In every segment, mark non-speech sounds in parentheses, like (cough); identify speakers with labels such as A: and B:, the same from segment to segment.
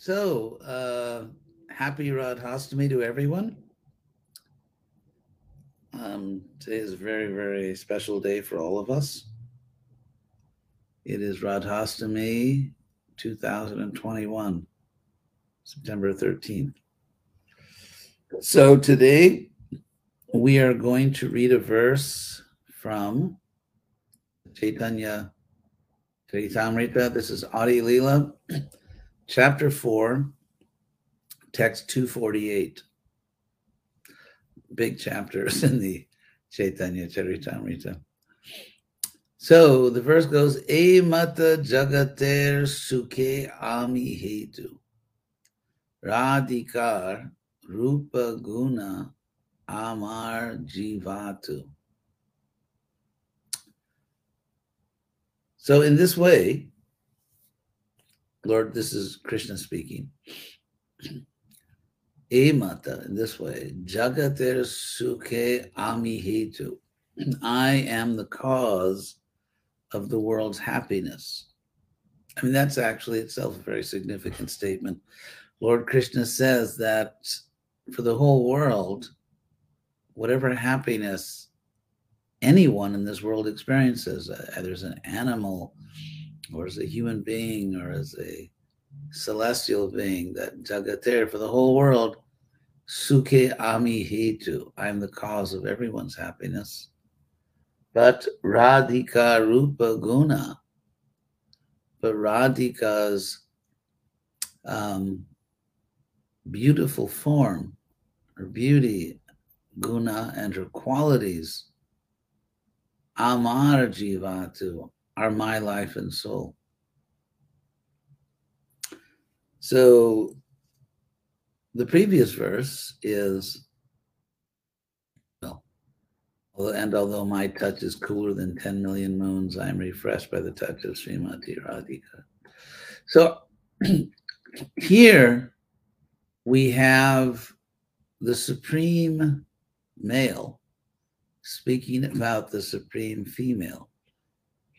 A: So, uh, happy Radhastami to everyone. Um, today is a very, very special day for all of us. It is Radhastami 2021, September 13th. So, today we are going to read a verse from Chaitanya Charitamrita. This is Adi Leela chapter 4, text 248. Big chapters (laughs) in the Chaitanya Charitamrita. So the verse goes, E mata jagater suke ami hetu. Radhikar rupa guna amar jivatu. So in this way, Lord, this is Krishna speaking. (clears throat) E mata, in this way, Jagater Sukhe Ami Hetu. (clears throat) I am the cause of the world's happiness. I mean, that's actually itself a very significant statement. Lord Krishna says that for the whole world, whatever happiness anyone in this world experiences, uh, either as an animal, or as a human being or as a celestial being, that Jagater for the whole world, Suke Ami Hetu, I am the cause of everyone's happiness. But Radhika Rupa Guna, but Radhika's um, beautiful form, her beauty, guna, and her qualities, Amar Jivatu, are my life and soul. So the previous verse is well, and although my touch is cooler than 10 million moons, I am refreshed by the touch of Srimati Radhika. So (clears throat) here we have the supreme male speaking about the supreme female.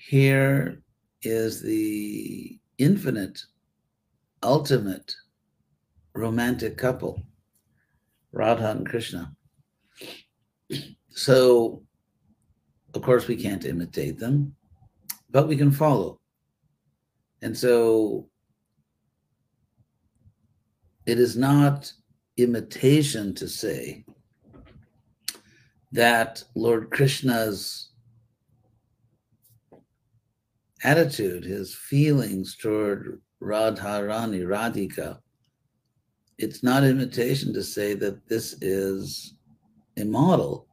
A: Here is the infinite, ultimate romantic couple, Radha and Krishna. So, of course, we can't imitate them, but we can follow. And so, it is not imitation to say that Lord Krishna's attitude, his feelings toward Radharani, Radhika, it's not imitation to say that this is a model.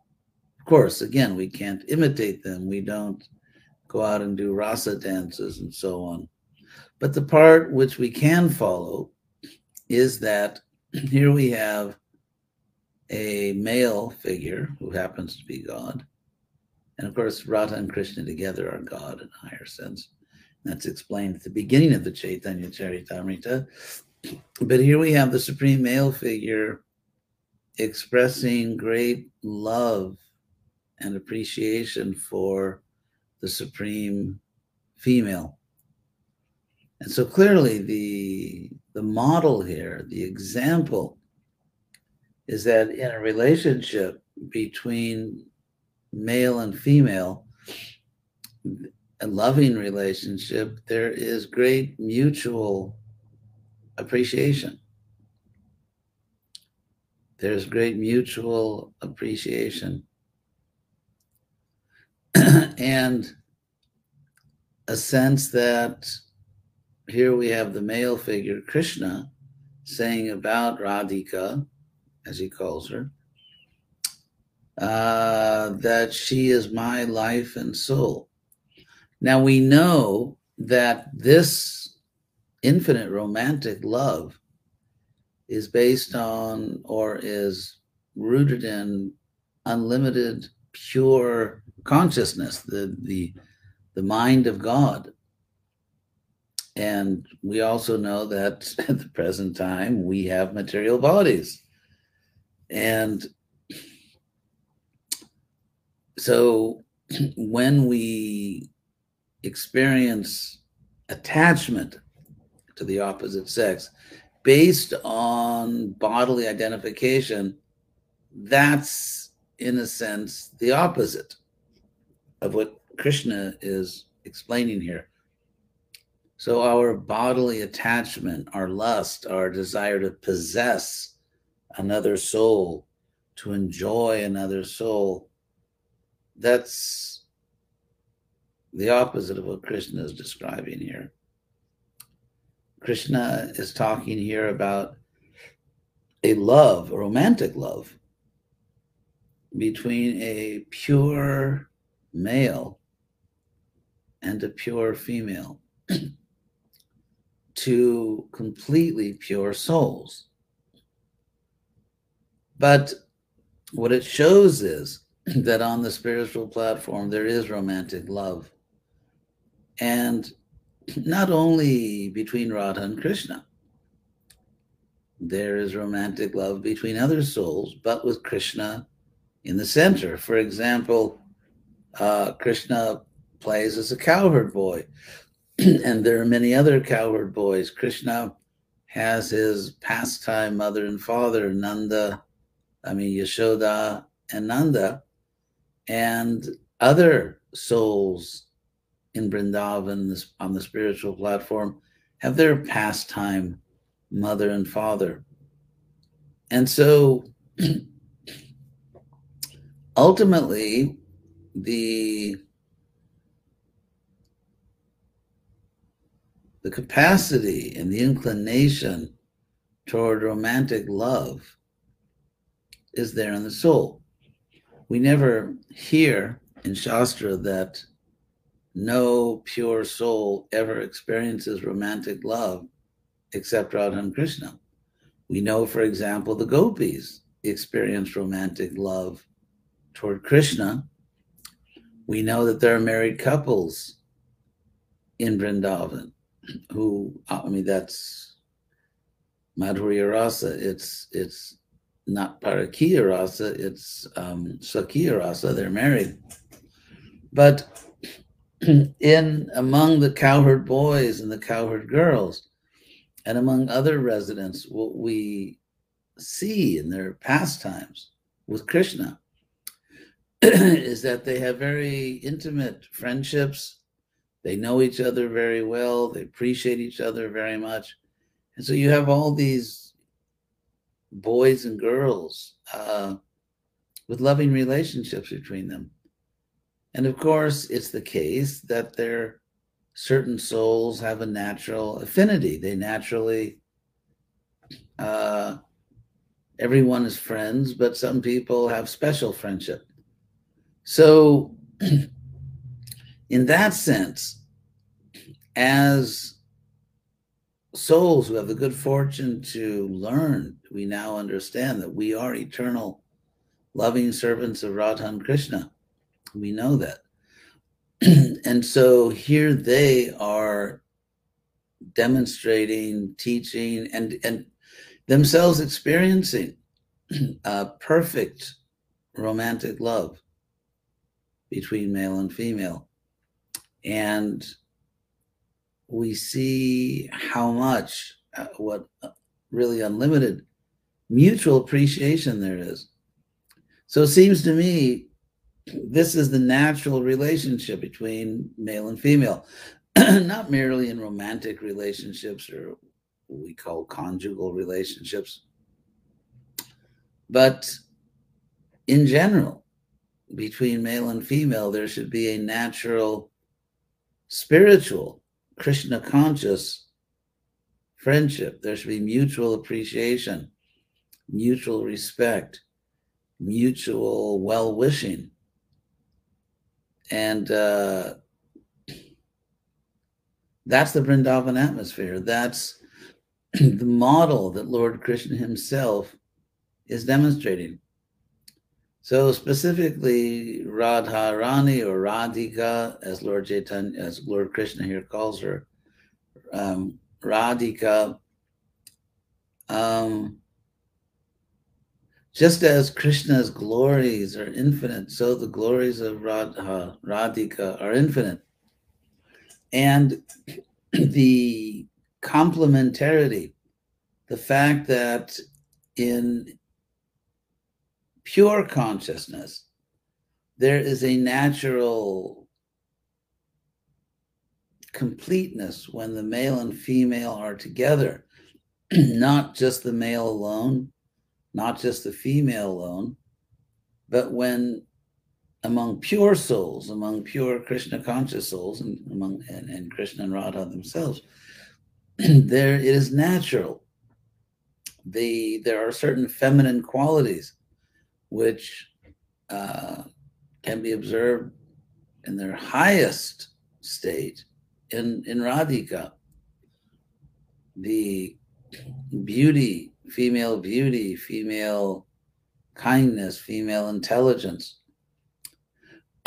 A: Of course, again, we can't imitate them. We don't go out and do rasa dances and so on. But the part which we can follow is that (clears throat) here we have a male figure who happens to be God, and of course, Radha and Krishna together are God in a higher sense. That's explained at the beginning of the Chaitanya Charitamrita. But here we have the supreme male figure expressing great love and appreciation for the supreme female. And so clearly the the model here, the example is that in a relationship between male and female, a loving relationship, there is great mutual appreciation. There's great mutual appreciation. (clears throat) and a sense that here we have the male figure, Krishna, saying about Radhika, as he calls her, uh, that she is my life and soul. Now we know that this infinite romantic love is based on or is rooted in unlimited pure consciousness, the the the mind of God. And we also know that (laughs) at the present time we have material bodies. And so (clears throat) when we experience attachment to the opposite sex, based on bodily identification, that's in a sense the opposite of what Krishna is explaining here. So, our bodily attachment, our lust, our desire to possess another soul, to enjoy another soul, that's the opposite of what Krishna is describing here. Krishna is talking here about a love, a romantic love, between a pure male and a pure female, (clears throat) two completely pure souls. But what it shows is (clears throat) that on the spiritual platform, there is romantic love. And (clears throat) not only between Radha and Krishna, there is romantic love between other souls, but with Krishna in the center. For example, uh, Krishna plays as a cowherd boy, (clears throat) and there are many other cowherd boys. Krishna has his pastime mother and father, Nanda, I mean, Yashoda and Nanda, and other souls in Vrindavan this, on the spiritual platform have their pastime mother and father. And so (clears throat) ultimately, the the capacity and the inclination toward romantic love is there in the soul. We never hear in Shastra that no pure soul ever experiences romantic love except Radha and Krishna. We know, for example, the gopis experience romantic love toward Krishna. We know that there are married couples in Vrindavan who, I mean, that's Madhurya Rasa. It's it's not Parakiya Rasa, it's um, Rasa. They're married, but (clears throat) in among the cowherd boys and the cowherd girls, and among other residents, what we see in their pastimes with Krishna (clears throat) is that they have very intimate friendships. They know each other very well. They appreciate each other very much. And so you have all these boys and girls uh, with loving relationships between them. And of course, it's the case that there certain souls have a natural affinity. They naturally, uh, everyone is friends, but some people have special friendship. So, (clears throat) in that sense, as souls who have the good fortune to learn, we now understand that we are eternal, loving servants of Radhan Krishna. We know that. (clears throat) and so here they are demonstrating, teaching, and, and themselves experiencing (clears throat) a perfect romantic love between male and female. And we see how much, uh, what uh, really unlimited mutual appreciation there is. So it seems to me this is the natural relationship between male and female, (clears throat) not merely in romantic relationships or what we call conjugal relationships, but in general, between male and female, there should be a natural spiritual, Krishna conscious friendship. There should be mutual appreciation, mutual respect, mutual well wishing and uh, that's the Vrindavan atmosphere. That's (clears throat) the model that Lord Krishna himself is demonstrating. So specifically, Radha Rani or Radhika, as Lord Chaitanya, as Lord Krishna here calls her, um, Radhika, um, just as Krishna's glories are infinite, so the glories of Radha, Radhika are infinite. And (clears throat) the complementarity the fact that in pure consciousness, there is a natural completeness when the male and female are together, (clears throat) not just the male alone, not just the female alone, but when among pure souls, among pure Krishna conscious souls, and among and, and Krishna and Radha themselves, (clears throat) there it is natural. The there are certain feminine qualities which uh, can be observed in their highest state in in Radhika. The beauty, female beauty, female kindness, female intelligence.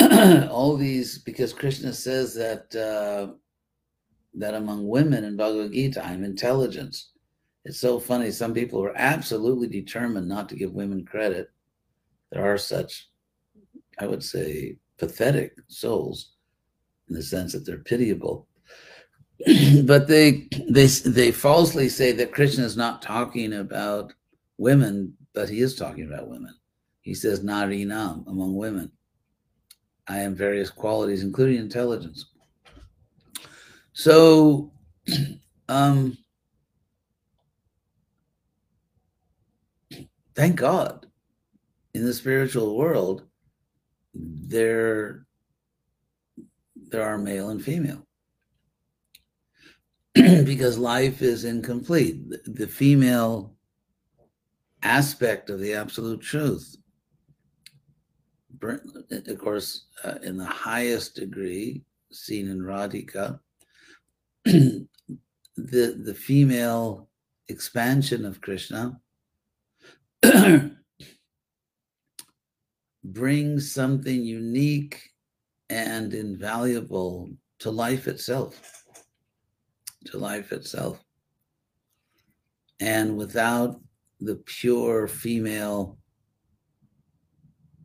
A: (clears throat) All these, because Krishna says that uh, that among women in Bhagavad Gita, I'm intelligence. It's so funny. Some people are absolutely determined not to give women credit. There are such, I would say, pathetic souls in the sense that they're pitiable. (clears throat) but they they they falsely say that Krishna is not talking about women, but he is talking about women. He says narinam among women. I am various qualities, including intelligence. So, (clears throat) um, thank God, in the spiritual world, there there are male and female (clears throat) because life is incomplete. The, the female aspect of the absolute truth, of course, uh, in the highest degree, seen in Radhika, (clears throat) the the female expansion of Krishna (clears throat) brings something unique and invaluable to life itself to life itself. And without the pure female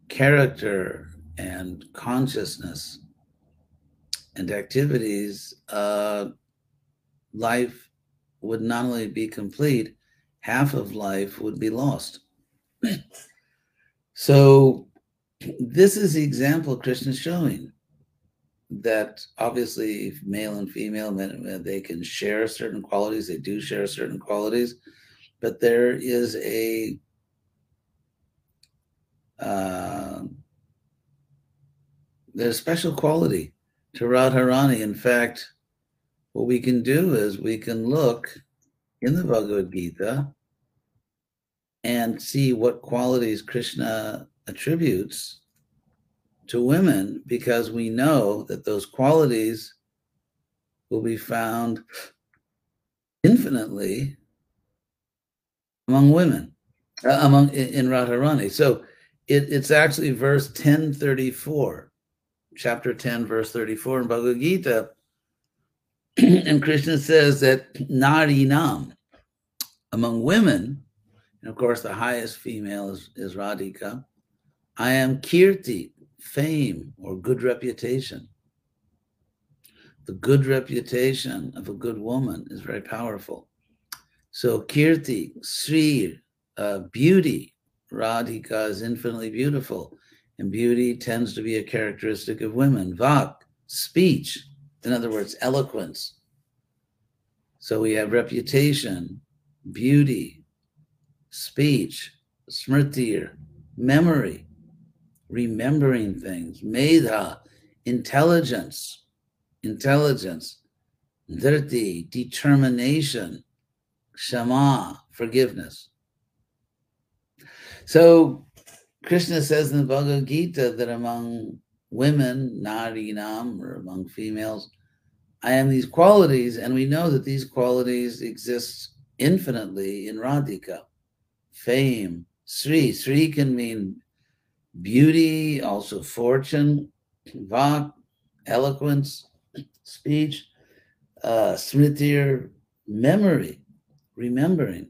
A: character and consciousness and activities, uh, life would not only be complete, half of life would be lost. (clears throat) so, this is the example Krishna is showing that obviously male and female they can share certain qualities they do share certain qualities but there is a uh, there's a special quality to Radharani. In fact, what we can do is we can look in the Bhagavad Gita and see what qualities Krishna attributes to women because we know that those qualities will be found infinitely among women, uh, among in, in Radharani. So it, it's actually verse 1034, chapter 10, verse 34 in Bhagavad Gita. (clears throat) and Krishna says that Nari Nam, among women, and of course the highest female is, is Radhika, I am Kirti, fame or good reputation. The good reputation of a good woman is very powerful. So Kirti, Sri, uh, beauty, Radhika is infinitely beautiful, and beauty tends to be a characteristic of women. Vak, speech, in other words, eloquence. So we have reputation, beauty, speech, smrtir, memory remembering things, medha, intelligence, intelligence, dhriti, determination, shama, forgiveness. So Krishna says in the Bhagavad Gita that among women, narinam, or among females, I am these qualities, and we know that these qualities exist infinitely in Radhika. Fame, Sri. Sri can mean beauty, also fortune, vak, eloquence, speech, uh, smritir, memory, remembering,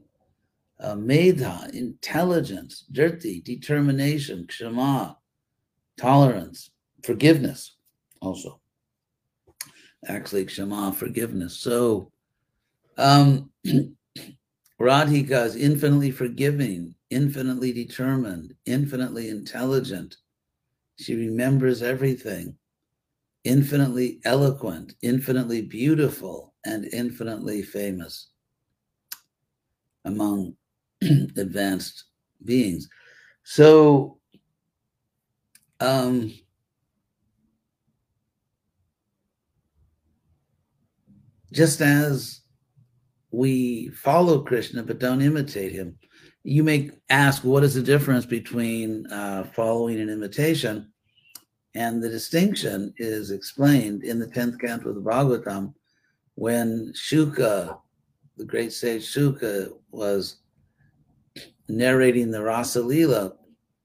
A: uh, medha, intelligence, dhriti, determination, kshama, tolerance, forgiveness, also. Actually, kshama, forgiveness. So, um, (clears throat) Radhika is infinitely forgiving, infinitely determined, infinitely intelligent. She remembers everything, infinitely eloquent, infinitely beautiful, and infinitely famous among (clears throat) advanced beings. So, um, just as we follow Krishna but don't imitate him, you may ask, what is the difference between uh, following and imitation? And the distinction is explained in the 10th canto of the Bhagavatam when Shuka, the great sage Shuka, was narrating the Rasa Leela,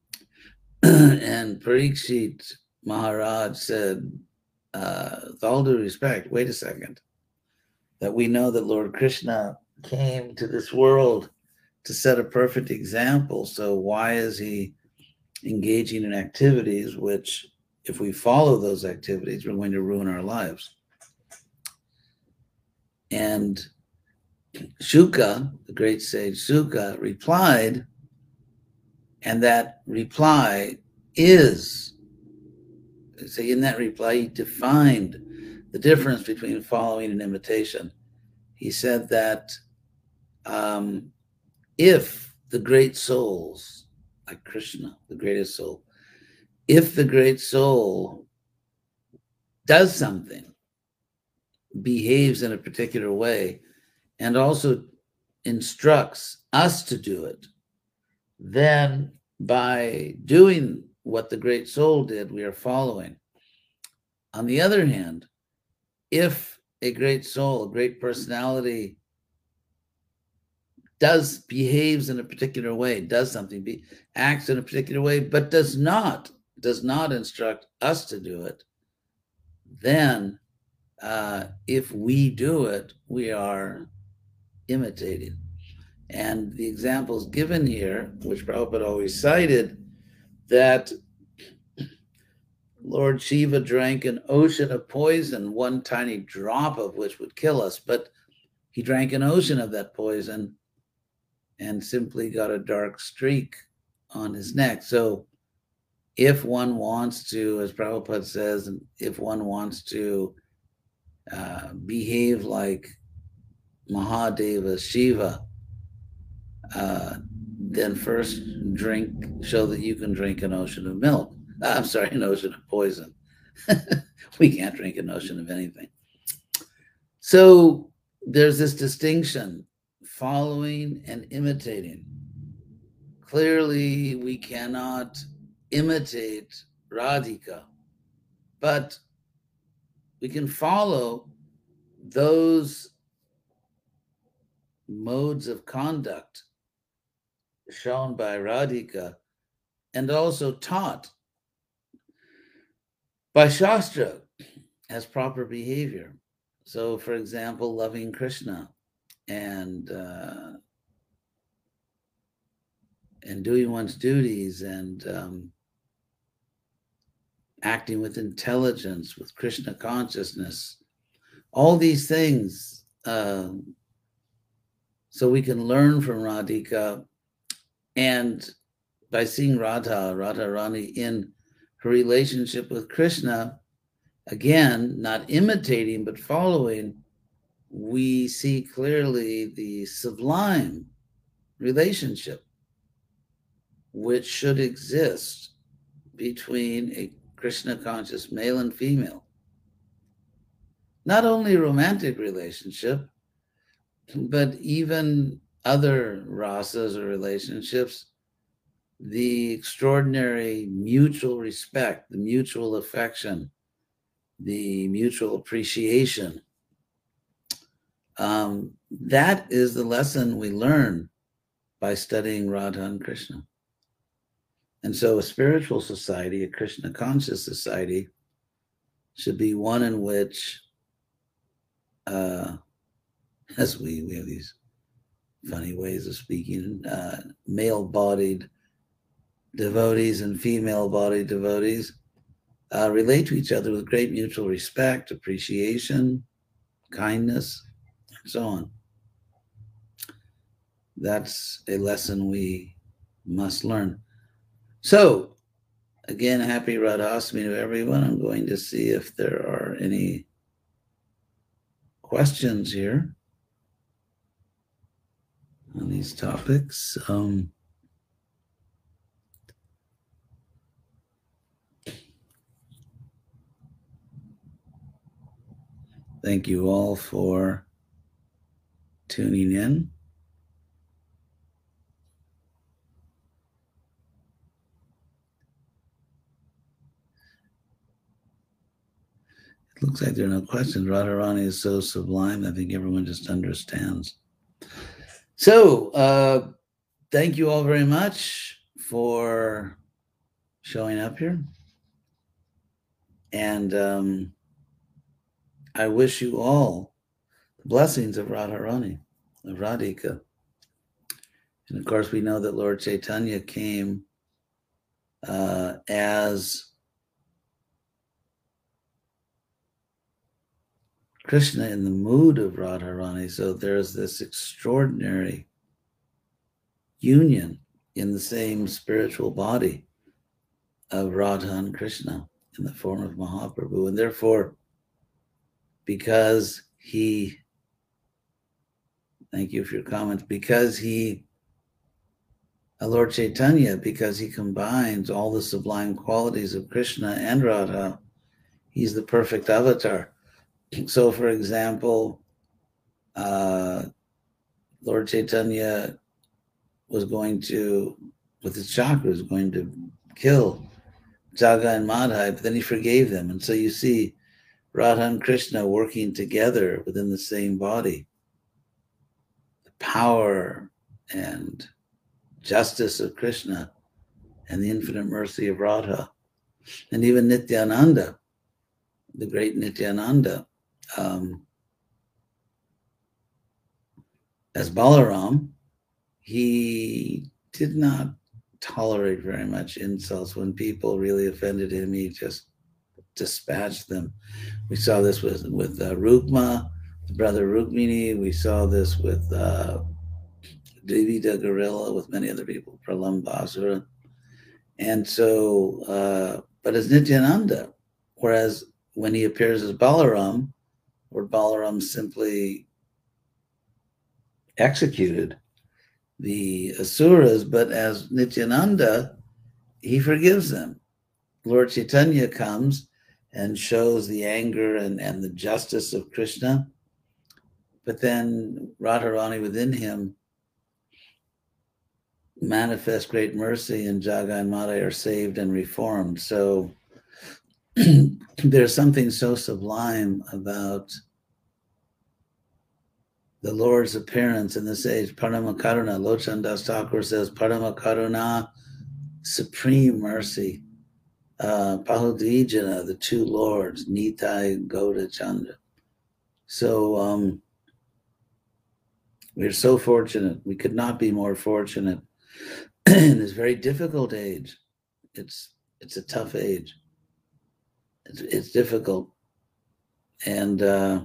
A: (clears throat) and Parikshit Maharaj said, uh, with all due respect, wait a second, that we know that Lord Krishna came to this world to set a perfect example. So why is he engaging in activities which, if we follow those activities, we're going to ruin our lives? And Shuka, the great sage Shuka, replied, and that reply is, say, in that reply, he defined the difference between following and imitation. He said that um, if the great souls, like Krishna, the greatest soul, if the great soul does something, behaves in a particular way, and also instructs us to do it, then by doing what the great soul did, we are following. On the other hand, if a great soul, a great personality does behaves in a particular way, does something, be, acts in a particular way, but does not does not instruct us to do it, then uh, if we do it, we are imitating. And the examples given here, which Prabhupada always cited, that Lord Shiva drank an ocean of poison, one tiny drop of which would kill us, but he drank an ocean of that poison and simply got a dark streak on his neck. So, if one wants to, as Prabhupada says, if one wants to uh, behave like Mahadeva Shiva, uh, then first drink, show that you can drink an ocean of milk. (laughs) I'm sorry, an ocean of poison. (laughs) we can't drink an ocean of anything. So there's this distinction following and imitating. Clearly, we cannot imitate Radhika, but we can follow those modes of conduct shown by Radhika and also taught by Shastra as proper behavior. So, for example, loving Krishna and uh, and doing one's duties and um, acting with intelligence, with Krishna consciousness, all these things um, so we can learn from Radhika. And by seeing Radha, Radharani in her relationship with Krishna, again, not imitating but following, we see clearly the sublime relationship which should exist between a Krishna conscious male and female. Not only romantic relationship, but even other rasas or relationships, the extraordinary mutual respect, the mutual affection, the mutual appreciation. Um, that is the lesson we learn by studying Radha and Krishna. And so, a spiritual society, a Krishna conscious society, should be one in which uh, (laughs) as we we have these funny ways of speaking. Uh, male-bodied devotees and female-bodied devotees uh, relate to each other with great mutual respect, appreciation, kindness, so on. that's a lesson we must learn. So, again, happy Radhastami to everyone. I'm going to see if there are any questions here on these topics. Um, thank you all for tuning in. It looks like there are no questions. Radharani is so sublime. I think everyone just understands. So, uh, thank you all very much for showing up here. And um, I wish you all blessings of Radharani, of Radhika. And of course, we know that Lord Chaitanya came uh, as Krishna in the mood of Radharani. So there's this extraordinary union in the same spiritual body of Radha and Krishna in the form of Mahaprabhu. And therefore, because he, thank you for your comments, because he, Lord Chaitanya, because he combines all the sublime qualities of Krishna and Radha, he's the perfect avatar so, for example, uh, Lord Chaitanya was going to, with his chakras, going to kill Jagai and Madhai, but then he forgave them. And so you see Radha and Krishna working together within the same body. Power and justice of Krishna and the infinite mercy of Radha. And even Nityananda, the great Nityananda, um, as Balaram, he did not tolerate very much insults. When people really offended him, he just dispatched them. We saw this with with uh, Rukma, the brother Rukmini. We saw this with uh, Dvivida the gorilla, with many other people, Pralambasura. And so, uh, but as Nityananda, whereas when he appears as Balaram, where Balaram simply executed the Asuras, but as Nityananda, he forgives them. Lord Chaitanya comes and shows the anger and, and the justice of Krishna, but then Radharani within him manifests great mercy, and Jagai and Madhai are saved and reformed. So (clears throat) there's something so sublime about the Lord's appearance in this age. Paramakaruna, Lochan Das Thakur says, Paramakaruna, supreme mercy. Uh, Pahudvijana, the two lords, Nitai, Gauda, Chandra. So um, we're so fortunate. We could not be more fortunate (clears throat) in this very difficult age. It's it's a tough age it's, it's difficult, and uh,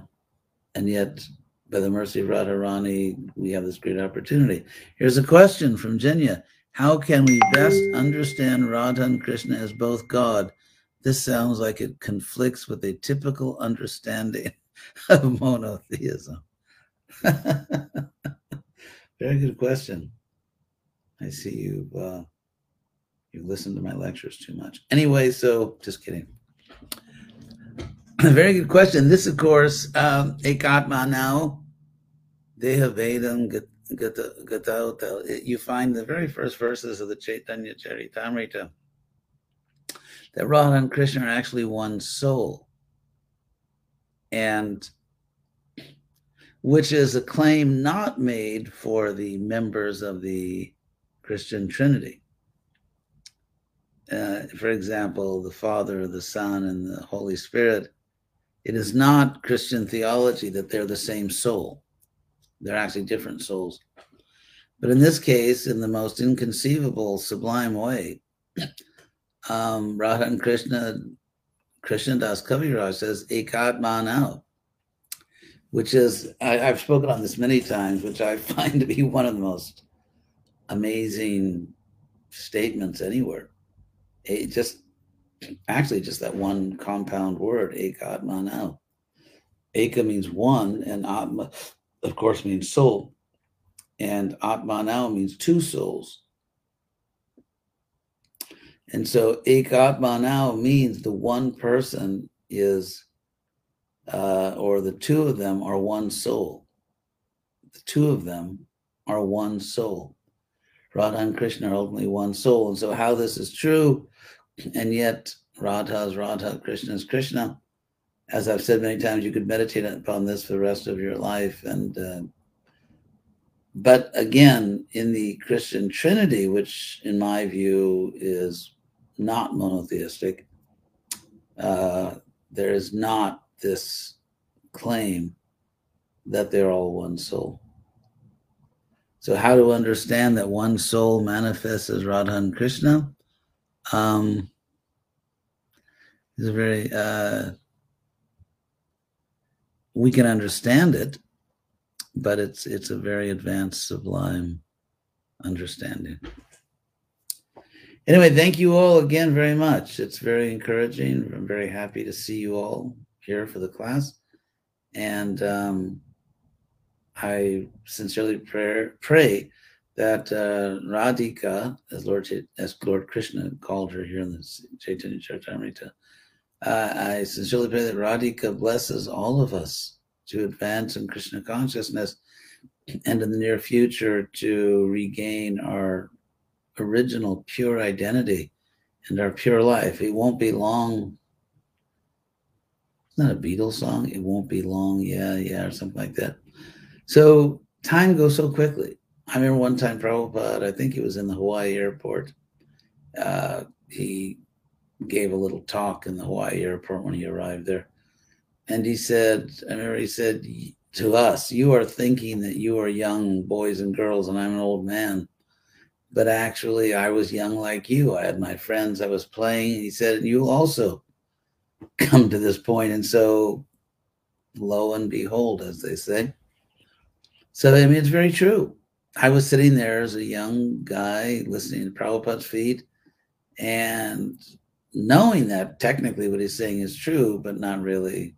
A: and yet by the mercy of Radharani, we have this great opportunity. Here's a question from Jenya. How can we best understand Radha and Krishna as both God? This sounds like it conflicts with a typical understanding (laughs) of monotheism. (laughs) Very good question. I see you've uh, you've listened to my lectures too much. Anyway, so just kidding. (clears throat) Very good question. This, of course, um, Ekatma now, Deha Bhedam Gata You find the very first verses of the Chaitanya Charitamrita that Radha and Krishna are actually one soul. And which is a claim not made for the members of the Christian Trinity. Uh, for example, the Father, the Son, and the Holy Spirit it is not Christian theology that they're the same soul. They're actually different souls. But in this case, in the most inconceivable, sublime way, (clears throat) um, Radha and Krishna, Krishna Das Kaviraj says, Ekatma now. Which is I, have spoken on this many times, which I (laughs) find to be one of the most amazing statements anywhere. It just actually just that one compound word, Eka Atmanao. Eka means one, and Atma, of course, means soul. And Atmanao means two souls. And so Ekatmanao means the one person is uh, or the two of them are one soul. The two of them are one soul. Radha and Krishna are ultimately one soul. And so, how this is true, and yet Radha is Radha, Krishna is Krishna. As I've said many times, you could meditate upon this for the rest of your life. And uh, but again, in the Christian Trinity, which in my view is not monotheistic, uh, there is not this claim that they're all one soul. So, how to understand that one soul manifests as Radha and Krishna um, is a very, uh, we can understand it, but it's it's a very advanced, sublime understanding. Anyway, thank you all again very much. It's very encouraging. I'm very happy to see you all here for the class. And um, I sincerely pray, pray that uh, Radhika, as Lord, as Lord Krishna called her here in the Chaitanya Charitamrita, uh, I sincerely pray that Radhika blesses all of us to advance in Krishna consciousness and in the near future to regain our original pure identity and our pure life. It won't be long not a Beatles song. It won't be long. Yeah, yeah, or something like that. So time goes so quickly. I remember one time Prabhupada, I think it was in the Hawaii airport. Uh, he gave a little talk in the Hawaii airport when he arrived there. And he said, I remember he said to us, You are thinking that you are young boys and girls, and I'm an old man. But actually, I was young like you. I had my friends, I was playing. He said, You also come to this point. And so, lo and behold, as they say. So, I mean, it's very true. I was sitting there as a young guy listening to Prabhupada's feet and knowing that technically what he's saying is true, but not really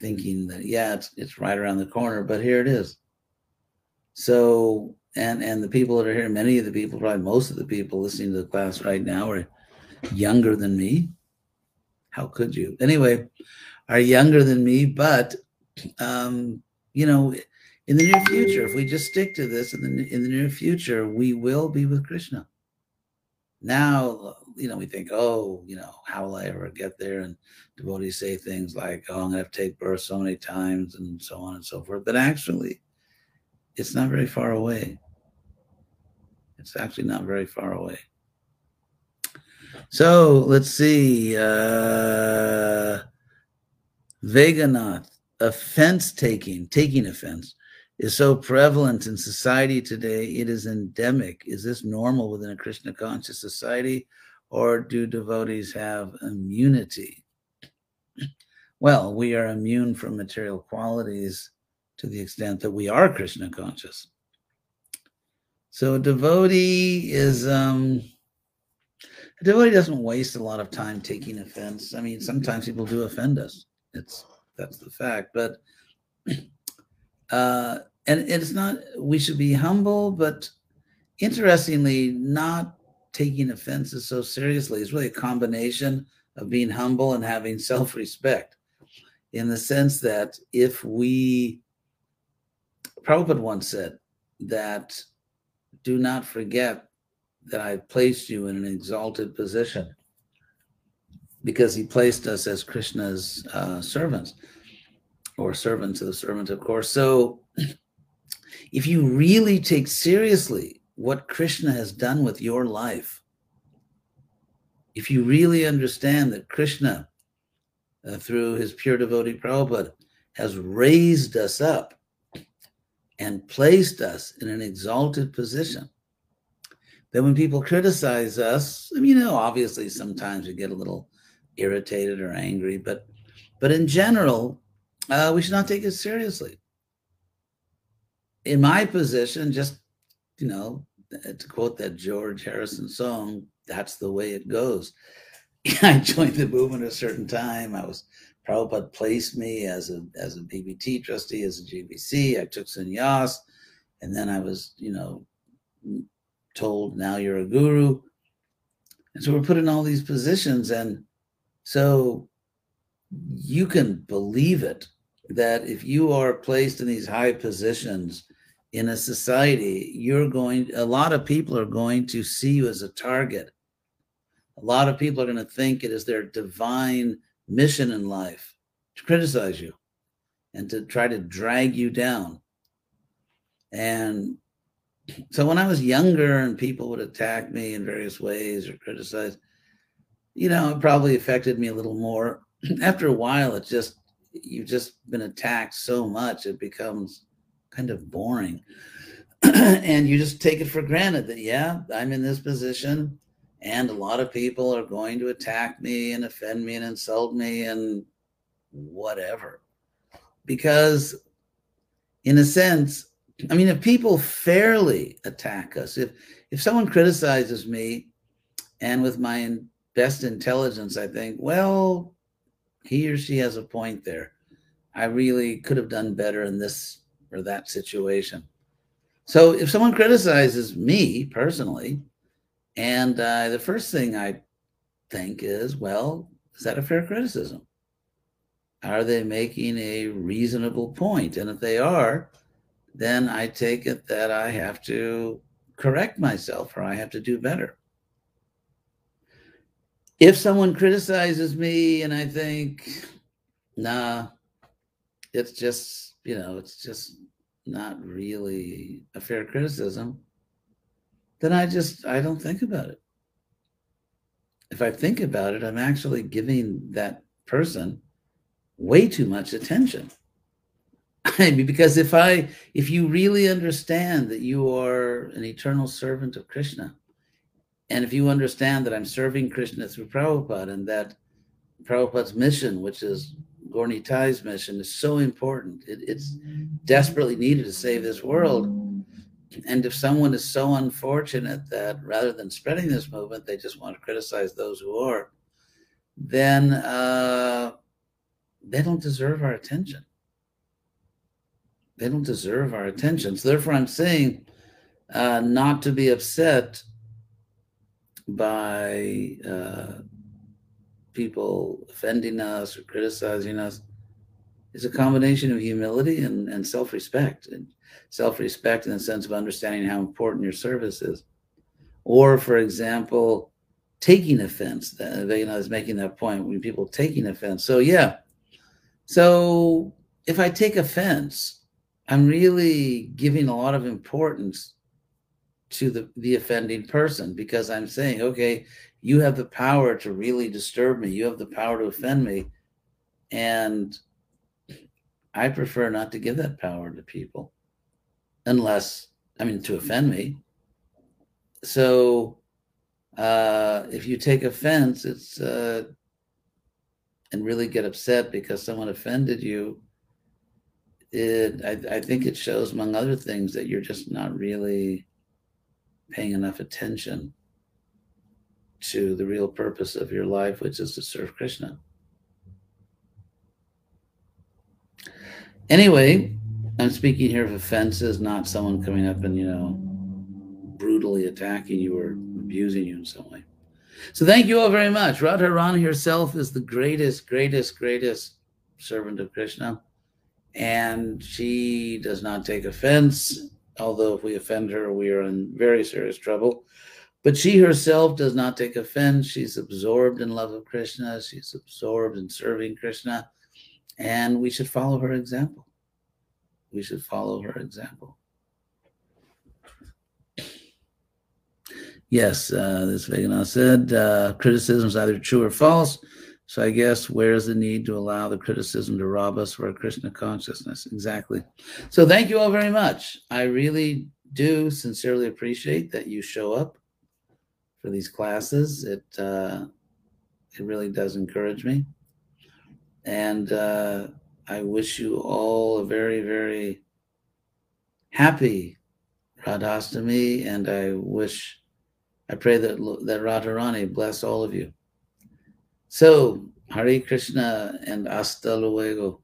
A: thinking that, yeah, it's, it's right around the corner, but here it is. So, and, and the people that are here, many of the people, probably most of the people listening to the class right now are younger than me how could you? Anyway, are younger than me, but um, you know, in the near future, if we just stick to this, in the in the near future, we will be with Krishna. Now, you know, we think, oh, you know, how will I ever get there? And devotees say things like, oh, I'm gonna have to take birth so many times, and so on and so forth. But actually, it's not very far away. It's actually not very far away. So let's see. Uh, Veganath, offense taking, taking offense, is so prevalent in society today. It is endemic. Is this normal within a Krishna conscious society, or do devotees have immunity? Well, we are immune from material qualities to the extent that we are Krishna conscious. So a devotee is um, devotee doesn't waste a lot of time taking offense. I mean, sometimes people do offend us. It's that's the fact. But (clears throat) uh, and it's not. We should be humble, but interestingly, not taking offenses so seriously is really a combination of being humble and having self-respect. In the sense that if we, Prabhupada once said that do not forget that I placed you in an exalted position because he placed us as Krishna's uh, servants or servants of the servant, of course. So (clears throat) if you really take seriously what Krishna has done with your life, if you really understand that Krishna, uh, through his pure devotee Prabhupada, has raised us up and placed us in an exalted position, that when people criticize us, I mean, you know, obviously sometimes we get a little irritated or angry, but but in general, uh, we should not take it seriously. In my position, just, you know, to quote that George Harrison song, that's the way it goes. (laughs) I joined the movement at a certain time. I was Prabhupada placed me as a as a BBT trustee, as a GBC. I took sannyas, and then I was, you know, told now you're a guru. And so we're put in all these positions, and so you can believe it that if you are placed in these high positions in a society, you're going, a lot of people are going to see you as a target. A lot of people are going to think it is their divine mission in life to criticize you and to try to drag you down. And so when I was younger and people would attack me in various ways or criticize, you know, it probably affected me a little more. (clears throat) After a while, it just, you've just been attacked so much, it becomes kind of boring. (clears throat) and you just take it for granted that, yeah, I'm in this position and a lot of people are going to attack me and offend me and insult me and whatever. Because, in a sense, I mean, if people fairly attack us, if if someone criticizes me, and with my best intelligence, I think, well, he or she has a point there. I really could have done better in this or that situation. So if someone criticizes me personally, and uh, the first thing I think is, well, is that a fair criticism? Are they making a reasonable point? And if they are, then I take it that I have to correct myself or I have to do better. If someone criticizes me and I think, nah, it's just, you know, it's just not really a fair criticism, then I just, I don't think about it. If I think about it, I'm actually giving that person way too much attention. (laughs) Because if I, if you really understand that you are an eternal servant of Krishna, and if you understand that I'm serving Krishna through Prabhupada and that Prabhupada's mission, which is Gaura Nitai's mission, is so important, it, it's desperately needed to save this world. And if someone is so unfortunate that rather than spreading this movement, they just want to criticize those who are, then uh, they don't deserve our attention they don't deserve our attention. So therefore, I'm saying uh, not to be upset by uh, people offending us or criticizing us. Is a combination of humility and, and self-respect and self-respect in the sense of understanding how important your service is. Or for example taking offense uh, you know, I was making that point when people taking offense. So yeah. So if i take offense I'm really giving a lot of importance to the, the offending person because I'm saying, okay, you have the power to really disturb me. You have the power to offend me. And I prefer not to give that power to people unless, I mean, to offend me. So uh, if you take offense, it's, uh, and really get upset because someone offended you, it I, I think it shows among other things that you're just not really paying enough attention to the real purpose of your life which is to serve krishna. Anyway i'm speaking here of offenses not someone coming up and you know brutally attacking you or abusing you in some way. So thank you all very much. Radharani herself is the greatest greatest greatest servant of krishna and she does not take offense, although if we offend her, we are in very serious trouble. But she herself does not take offense. She's absorbed in love of Krishna. She's absorbed in serving Krishna. And we should follow her example. We should follow her example. Yes, uh, this Vegana said uh, criticism is either true or false. So I guess where's the need to allow the criticism to rob us of our Krishna consciousness? Exactly. So thank you all very much. I really do sincerely appreciate that you show up for these classes. It uh, it really does encourage me, and uh, I wish you all a very, very happy Radhastami, and I wish, I pray that, that Radharani bless all of you. So, Hare Krishna and hasta luego.